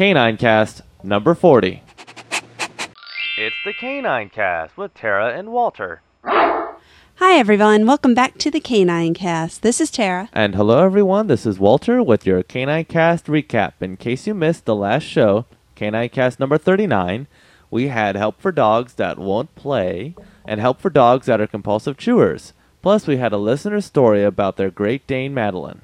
Canine Cast number 40. It's the Canine Cast with Tara and Walter. Hi, everyone. Welcome back to the Canine Cast. This is Tara. And hello, everyone. This is Walter with your Canine Cast recap. In case you missed the last show, Canine Cast number 39, we had help for dogs that won't play and help for dogs that are compulsive chewers. Plus, we had a listener story about their Great Dane Madeline.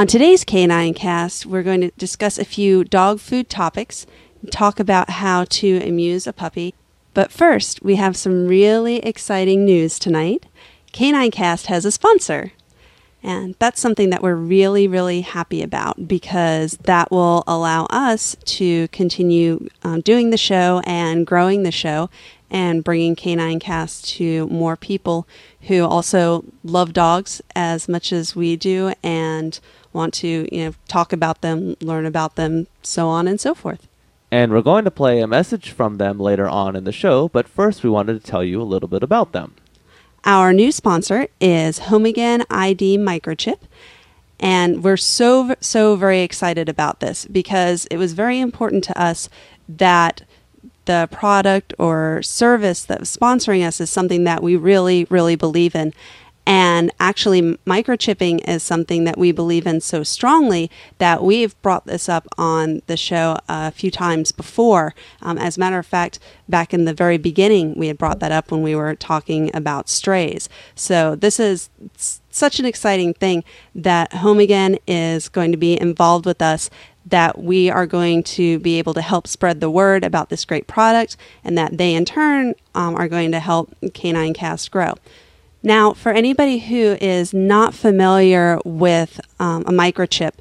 On today's Canine Cast, we're going to discuss a few dog food topics, talk about how to amuse a puppy. But first, we have some really exciting news tonight. Canine Cast has a sponsor. And that's something that we're really, really happy about because that will allow us to continue uh, doing the show and growing the show and bringing Canine Cast to more people who also love dogs as much as we do and want to, you know, talk about them, learn about them, so on and so forth. And we're going to play a message from them later on in the show, but first we wanted to tell you a little bit about them. Our new sponsor is Home Again ID Microchip. And we're so, so very excited about this because it was very important to us that the product or service that was sponsoring us is something that we really, really believe in. And actually, microchipping is something that we believe in so strongly that we've brought this up on the show a few times before. Um, as a matter of fact, back in the very beginning, we had brought that up when we were talking about strays. So, this is such an exciting thing that Home Again is going to be involved with us that we are going to be able to help spread the word about this great product and that they in turn um, are going to help Canine Cast grow. Now, for anybody who is not familiar with um, a microchip,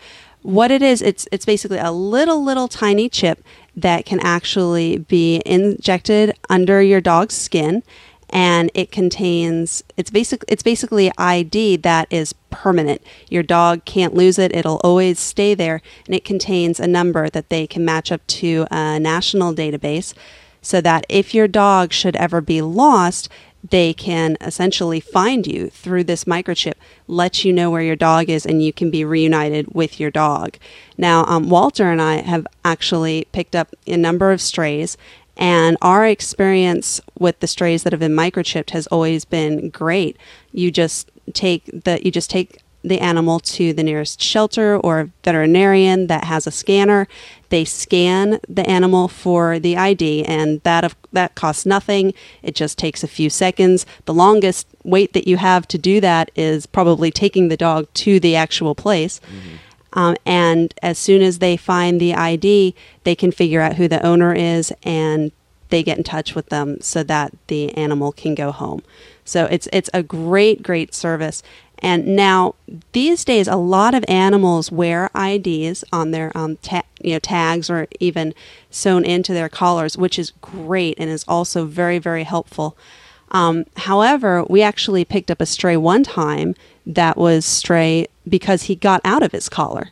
what it is, it's it's basically a little little tiny chip that can actually be injected under your dog's skin, and it contains it's basic it's basically ID that is permanent. Your dog can't lose it; it'll always stay there, and it contains a number that they can match up to a national database, so that if your dog should ever be lost, they can essentially find you through this microchip, let you know where your dog is, and you can be reunited with your dog. Now, um, Walter and I have actually picked up a number of strays, and our experience with the strays that have been microchipped has always been great. You just take the you just take the animal to the nearest shelter or veterinarian that has a scanner. They scan the animal for the ID, and that that costs nothing. It just takes a few seconds. The longest wait that you have to do that is probably taking the dog to the actual place. Mm-hmm. Um, and as soon as they find the ID, they can figure out who the owner is and they get in touch with them so that the animal can go home. So it's it's a great great service and now these days, a lot of animals wear IDs on their um, ta- you know tags or even sewn into their collars, which is great and is also very very helpful. Um, however, we actually picked up a stray one time that was stray because he got out of his collar.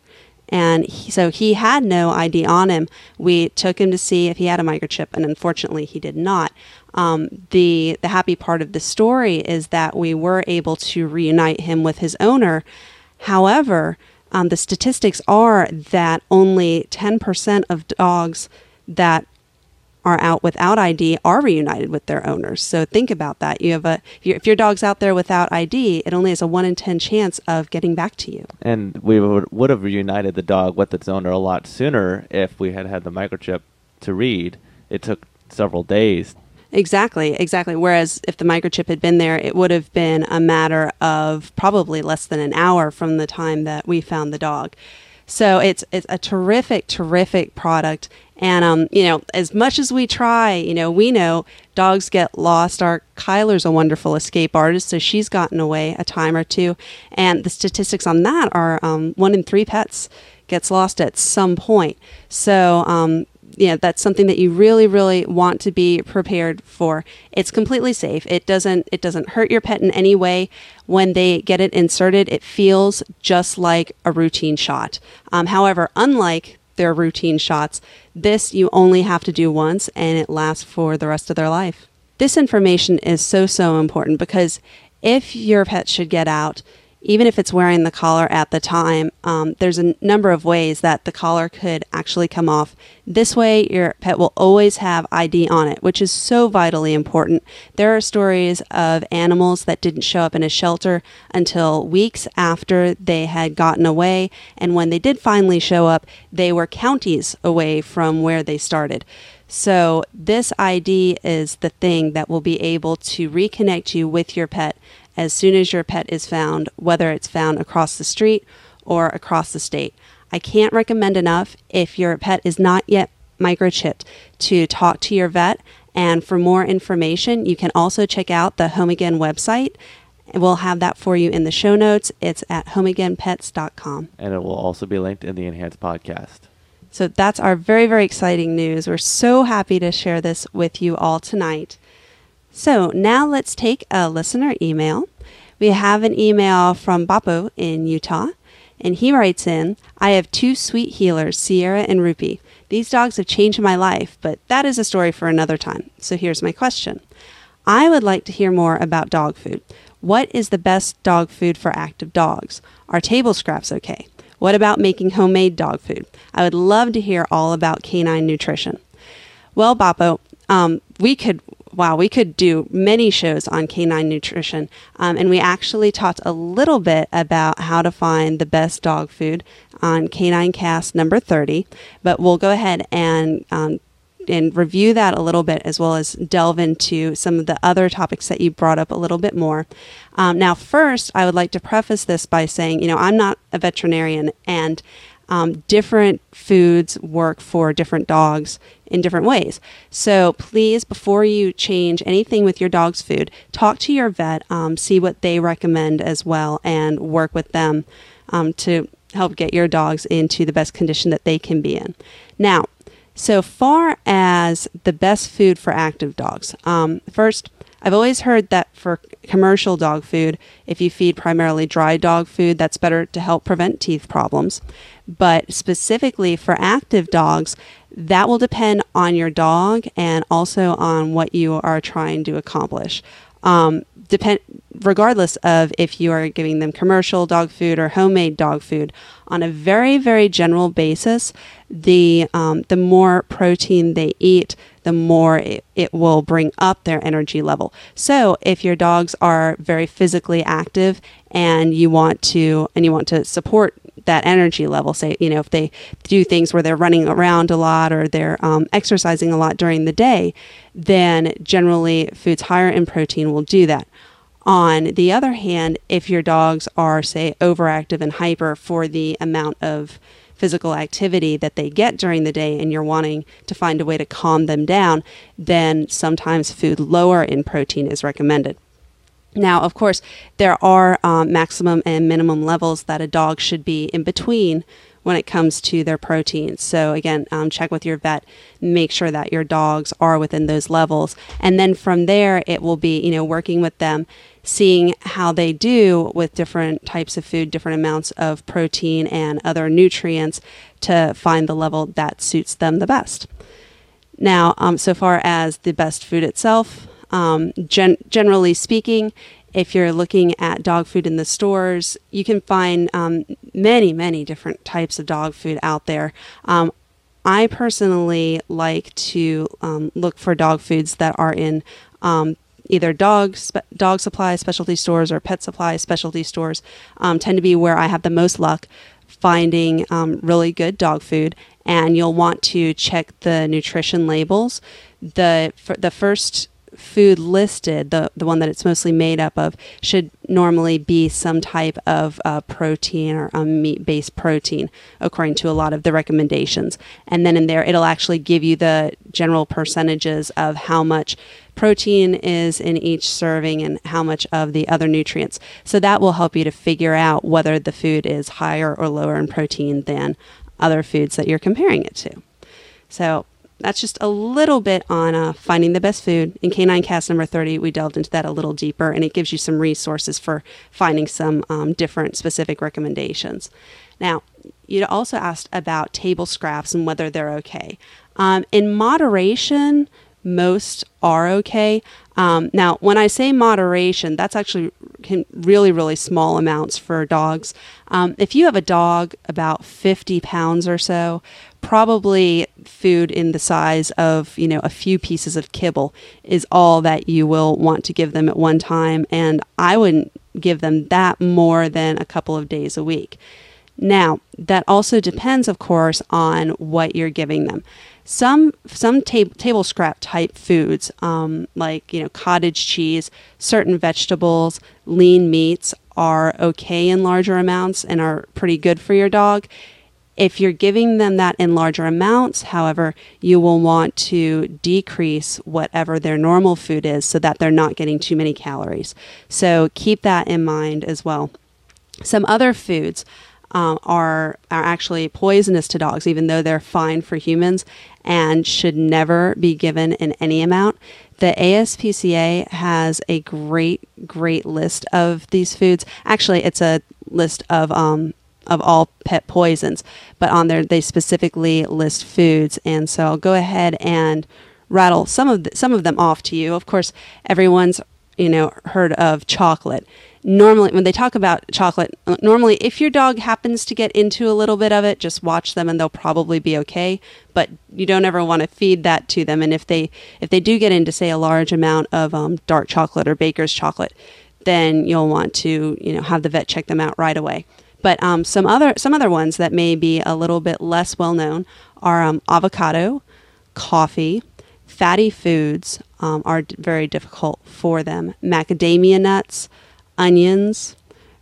And he, so he had no ID on him. We took him to see if he had a microchip, and unfortunately, he did not. Um, the the happy part of the story is that we were able to reunite him with his owner. However, um, the statistics are that only 10% of dogs that are out without ID are reunited with their owners. So think about that. You have a if your dog's out there without ID, it only has a one in ten chance of getting back to you. And we would, would have reunited the dog with its owner a lot sooner if we had had the microchip to read. It took several days. Exactly, exactly. Whereas if the microchip had been there, it would have been a matter of probably less than an hour from the time that we found the dog. So it's it's a terrific, terrific product. And um, you know, as much as we try, you know, we know dogs get lost. Our Kyler's a wonderful escape artist, so she's gotten away a time or two. And the statistics on that are um, one in three pets gets lost at some point. So um, yeah, that's something that you really, really want to be prepared for. It's completely safe. It doesn't it doesn't hurt your pet in any way. When they get it inserted, it feels just like a routine shot. Um, however, unlike their routine shots, this you only have to do once, and it lasts for the rest of their life. This information is so so important because if your pet should get out, even if it's wearing the collar at the time, um, there's a number of ways that the collar could actually come off. This way, your pet will always have ID on it, which is so vitally important. There are stories of animals that didn't show up in a shelter until weeks after they had gotten away, and when they did finally show up, they were counties away from where they started. So, this ID is the thing that will be able to reconnect you with your pet as soon as your pet is found, whether it's found across the street or across the state. I can't recommend enough if your pet is not yet microchipped to talk to your vet. And for more information, you can also check out the Home Again website. We'll have that for you in the show notes. It's at homeagainpets.com. And it will also be linked in the Enhanced podcast. So that's our very, very exciting news. We're so happy to share this with you all tonight. So now let's take a listener email. We have an email from Bapo in Utah, and he writes in I have two sweet heelers, Sierra and Rupi. These dogs have changed my life, but that is a story for another time. So here's my question I would like to hear more about dog food. What is the best dog food for active dogs? Are table scraps okay? What about making homemade dog food? I would love to hear all about canine nutrition. Well, Bapo, um, we could wow, we could do many shows on canine nutrition. Um, and we actually talked a little bit about how to find the best dog food on Canine Cast number 30. But we'll go ahead and um, and review that a little bit as well as delve into some of the other topics that you brought up a little bit more. Um, now, first, I would like to preface this by saying, you know, I'm not a veterinarian and um, different foods work for different dogs in different ways. So please, before you change anything with your dog's food, talk to your vet, um, see what they recommend as well, and work with them um, to help get your dogs into the best condition that they can be in. Now, so far as the best food for active dogs, um, first, I've always heard that for commercial dog food, if you feed primarily dry dog food, that's better to help prevent teeth problems. But specifically for active dogs, that will depend on your dog and also on what you are trying to accomplish. Um, depend regardless of if you are giving them commercial dog food or homemade dog food on a very very general basis the um, the more protein they eat the more it, it will bring up their energy level. So if your dogs are very physically active and you want to and you want to support that energy level. Say, you know, if they do things where they're running around a lot or they're um, exercising a lot during the day, then generally foods higher in protein will do that. On the other hand, if your dogs are, say, overactive and hyper for the amount of physical activity that they get during the day and you're wanting to find a way to calm them down, then sometimes food lower in protein is recommended. Now, of course, there are um, maximum and minimum levels that a dog should be in between when it comes to their proteins. So, again, um, check with your vet, make sure that your dogs are within those levels. And then from there, it will be, you know, working with them, seeing how they do with different types of food, different amounts of protein and other nutrients to find the level that suits them the best. Now, um, so far as the best food itself, um, gen- generally speaking, if you're looking at dog food in the stores, you can find um, many, many different types of dog food out there. Um, I personally like to um, look for dog foods that are in um, either dog spe- dog supply specialty stores or pet supply specialty stores. Um, tend to be where I have the most luck finding um, really good dog food. And you'll want to check the nutrition labels. The the first food listed, the, the one that it's mostly made up of, should normally be some type of uh, protein or a meat based protein, according to a lot of the recommendations. And then in there, it'll actually give you the general percentages of how much protein is in each serving and how much of the other nutrients. So that will help you to figure out whether the food is higher or lower in protein than other foods that you're comparing it to. So that's just a little bit on uh, finding the best food. In Canine Cast number 30, we delved into that a little deeper, and it gives you some resources for finding some um, different specific recommendations. Now, you also asked about table scraps and whether they're okay. Um, in moderation, most are okay. Um, now, when I say moderation, that's actually really, really small amounts for dogs. Um, if you have a dog about 50 pounds or so, probably food in the size of you know a few pieces of kibble is all that you will want to give them at one time and i wouldn't give them that more than a couple of days a week. Now that also depends of course on what you're giving them. Some some tab- table scrap type foods um, like you know cottage cheese certain vegetables lean meats are okay in larger amounts and are pretty good for your dog if you're giving them that in larger amounts, however, you will want to decrease whatever their normal food is so that they're not getting too many calories. So keep that in mind as well. Some other foods um, are are actually poisonous to dogs, even though they're fine for humans and should never be given in any amount. The ASPCA has a great, great list of these foods. Actually, it's a list of um, of all pet poisons, but on there they specifically list foods. And so I'll go ahead and rattle some of the, some of them off to you. Of course, everyone's you know heard of chocolate. Normally, when they talk about chocolate, normally if your dog happens to get into a little bit of it, just watch them and they'll probably be okay. But you don't ever want to feed that to them. And if they if they do get into say a large amount of um, dark chocolate or baker's chocolate, then you'll want to you know have the vet check them out right away. But um, some other some other ones that may be a little bit less well known are um, avocado, coffee, fatty foods um, are d- very difficult for them. Macadamia nuts, onions,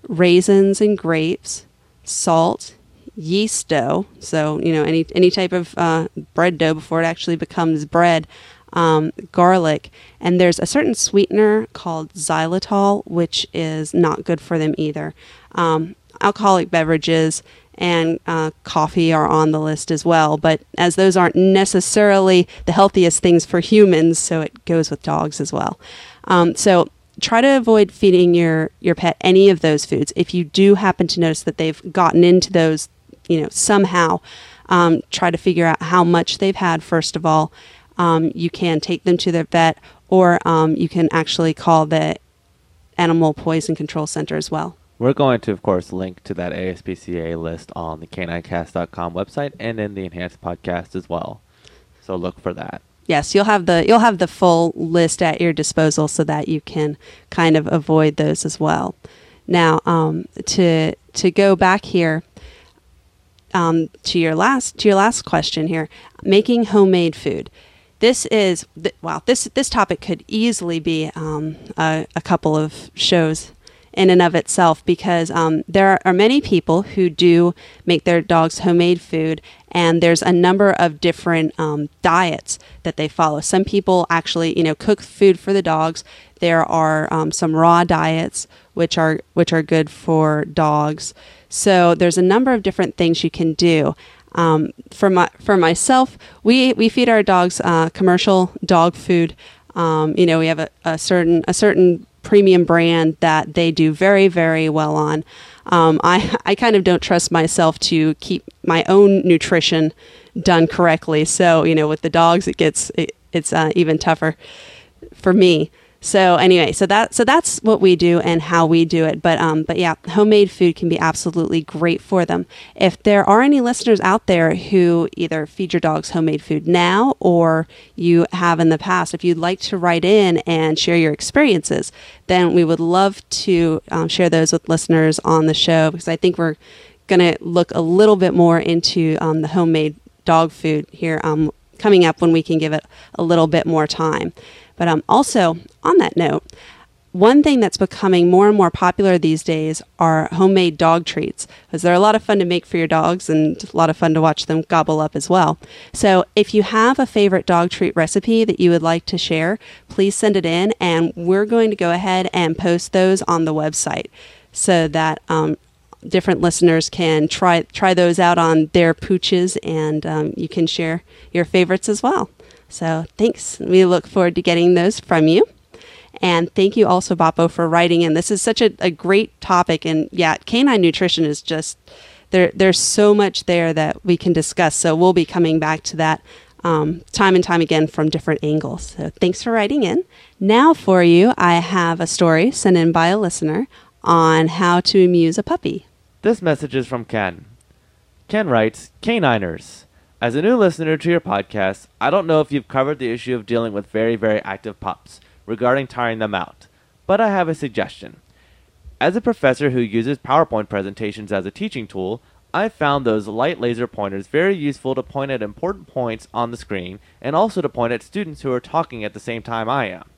raisins and grapes, salt, yeast dough. So you know any any type of uh, bread dough before it actually becomes bread. Um, garlic, and there's a certain sweetener called xylitol, which is not good for them either. Um, alcoholic beverages and uh, coffee are on the list as well. But as those aren't necessarily the healthiest things for humans, so it goes with dogs as well. Um, so try to avoid feeding your your pet any of those foods. If you do happen to notice that they've gotten into those, you know, somehow, um, try to figure out how much they've had first of all. Um, you can take them to their vet, or um, you can actually call the Animal Poison Control Center as well. We're going to, of course, link to that ASPCA list on the k9cast.com website and in the enhanced podcast as well. So look for that. Yes, you'll have the you'll have the full list at your disposal so that you can kind of avoid those as well. Now, um, to to go back here um, to your last to your last question here, making homemade food. This is th- wow. This this topic could easily be um, a, a couple of shows in and of itself because um, there are many people who do make their dogs homemade food and there's a number of different um, diets that they follow. Some people actually you know cook food for the dogs. There are um, some raw diets which are which are good for dogs. So there's a number of different things you can do. Um, for my for myself we we feed our dogs uh, commercial dog food. Um, you know we have a, a certain a certain premium brand that they do very, very well on. Um, I, I kind of don't trust myself to keep my own nutrition done correctly. So, you know, with the dogs, it gets, it, it's uh, even tougher for me. So anyway, so that so that's what we do and how we do it. But um, but yeah, homemade food can be absolutely great for them. If there are any listeners out there who either feed your dogs homemade food now or you have in the past, if you'd like to write in and share your experiences, then we would love to um, share those with listeners on the show because I think we're going to look a little bit more into um, the homemade dog food here um, coming up when we can give it a little bit more time. But um, also, on that note, one thing that's becoming more and more popular these days are homemade dog treats because they're a lot of fun to make for your dogs and a lot of fun to watch them gobble up as well. So, if you have a favorite dog treat recipe that you would like to share, please send it in and we're going to go ahead and post those on the website so that um, different listeners can try try those out on their pooches and um, you can share your favorites as well. So thanks. We look forward to getting those from you. And thank you also, Bappo, for writing in. This is such a, a great topic. And yeah, canine nutrition is just there. There's so much there that we can discuss. So we'll be coming back to that um, time and time again from different angles. So thanks for writing in. Now, for you, I have a story sent in by a listener on how to amuse a puppy. This message is from Ken. Ken writes Caniners. As a new listener to your podcast, I don't know if you've covered the issue of dealing with very, very active pups regarding tiring them out, but I have a suggestion. As a professor who uses PowerPoint presentations as a teaching tool, I've found those light laser pointers very useful to point at important points on the screen and also to point at students who are talking at the same time I am.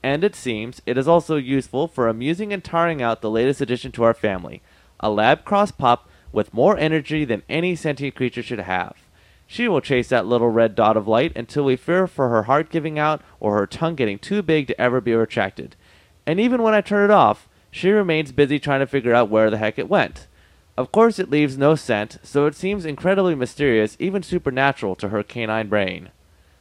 And it seems it is also useful for amusing and tiring out the latest addition to our family, a lab cross pup with more energy than any sentient creature should have. She will chase that little red dot of light until we fear for her heart giving out or her tongue getting too big to ever be retracted. And even when I turn it off, she remains busy trying to figure out where the heck it went. Of course, it leaves no scent, so it seems incredibly mysterious, even supernatural to her canine brain.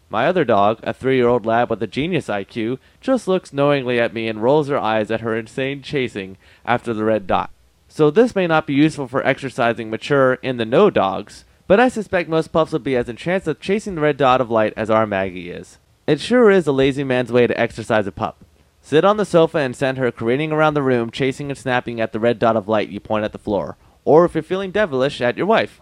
My other dog, a three year old lab with a genius IQ, just looks knowingly at me and rolls her eyes at her insane chasing after the red dot. So this may not be useful for exercising mature, in the know dogs, but I suspect most pups will be as entranced with chasing the red dot of light as our Maggie is. It sure is a lazy man's way to exercise a pup. Sit on the sofa and send her careening around the room, chasing and snapping at the red dot of light you point at the floor or if you're feeling devilish, at your wife.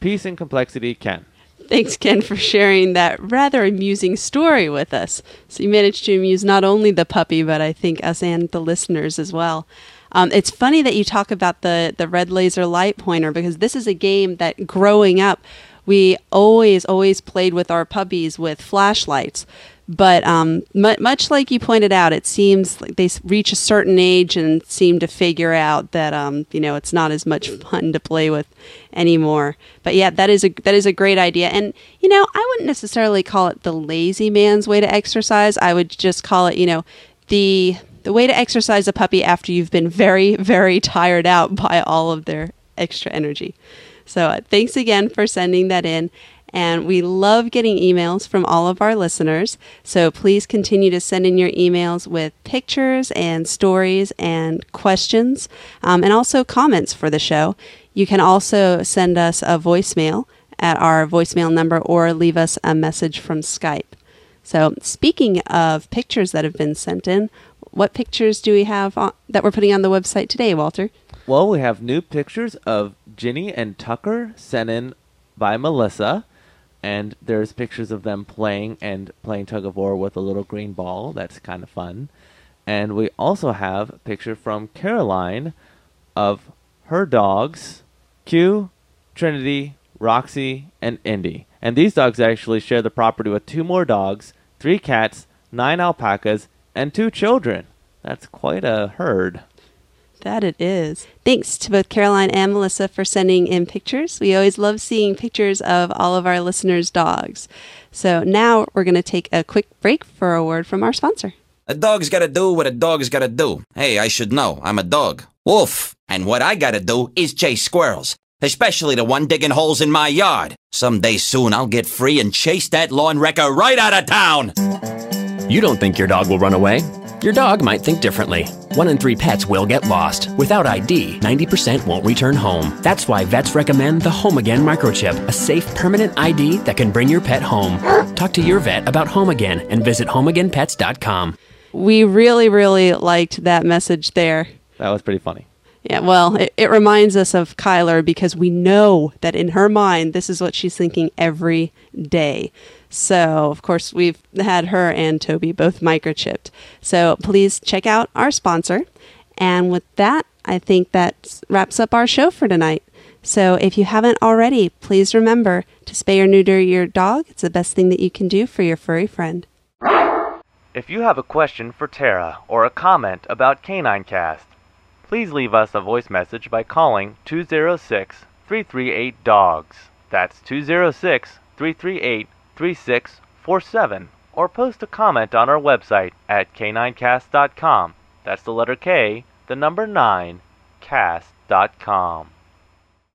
Peace and complexity, Ken. Thanks, Ken, for sharing that rather amusing story with us. So you managed to amuse not only the puppy, but I think us and the listeners as well. Um, it's funny that you talk about the the red laser light pointer because this is a game that growing up we always always played with our puppies with flashlights. But um, much like you pointed out, it seems like they reach a certain age and seem to figure out that um, you know it's not as much fun to play with anymore. But yeah, that is a that is a great idea. And you know, I wouldn't necessarily call it the lazy man's way to exercise. I would just call it, you know, the the way to exercise a puppy after you've been very very tired out by all of their extra energy. So uh, thanks again for sending that in. And we love getting emails from all of our listeners. So please continue to send in your emails with pictures and stories and questions um, and also comments for the show. You can also send us a voicemail at our voicemail number or leave us a message from Skype. So, speaking of pictures that have been sent in, what pictures do we have on, that we're putting on the website today, Walter? Well, we have new pictures of Ginny and Tucker sent in by Melissa and there's pictures of them playing and playing tug of war with a little green ball. That's kind of fun. And we also have a picture from Caroline of her dogs, Q, Trinity, Roxy, and Indy. And these dogs actually share the property with two more dogs, three cats, nine alpacas, and two children. That's quite a herd. That it is. Thanks to both Caroline and Melissa for sending in pictures. We always love seeing pictures of all of our listeners' dogs. So now we're going to take a quick break for a word from our sponsor. A dog's got to do what a dog's got to do. Hey, I should know. I'm a dog. Woof. And what I got to do is chase squirrels, especially the one digging holes in my yard. Someday soon I'll get free and chase that lawn wrecker right out of town. You don't think your dog will run away? Your dog might think differently. One in three pets will get lost. Without ID, 90% won't return home. That's why vets recommend the Home Again microchip, a safe, permanent ID that can bring your pet home. Talk to your vet about Home Again and visit homeagainpets.com. We really, really liked that message there. That was pretty funny. Yeah, well, it, it reminds us of Kyler because we know that in her mind, this is what she's thinking every day. So, of course, we've had her and Toby both microchipped. So, please check out our sponsor. And with that, I think that wraps up our show for tonight. So, if you haven't already, please remember to spay or neuter your dog. It's the best thing that you can do for your furry friend. If you have a question for Tara or a comment about Canine Cast, please leave us a voice message by calling 206 338 DOGS. That's 206 338 3647 or post a comment on our website at k9cast.com. That's the letter K, the number 9, cast.com.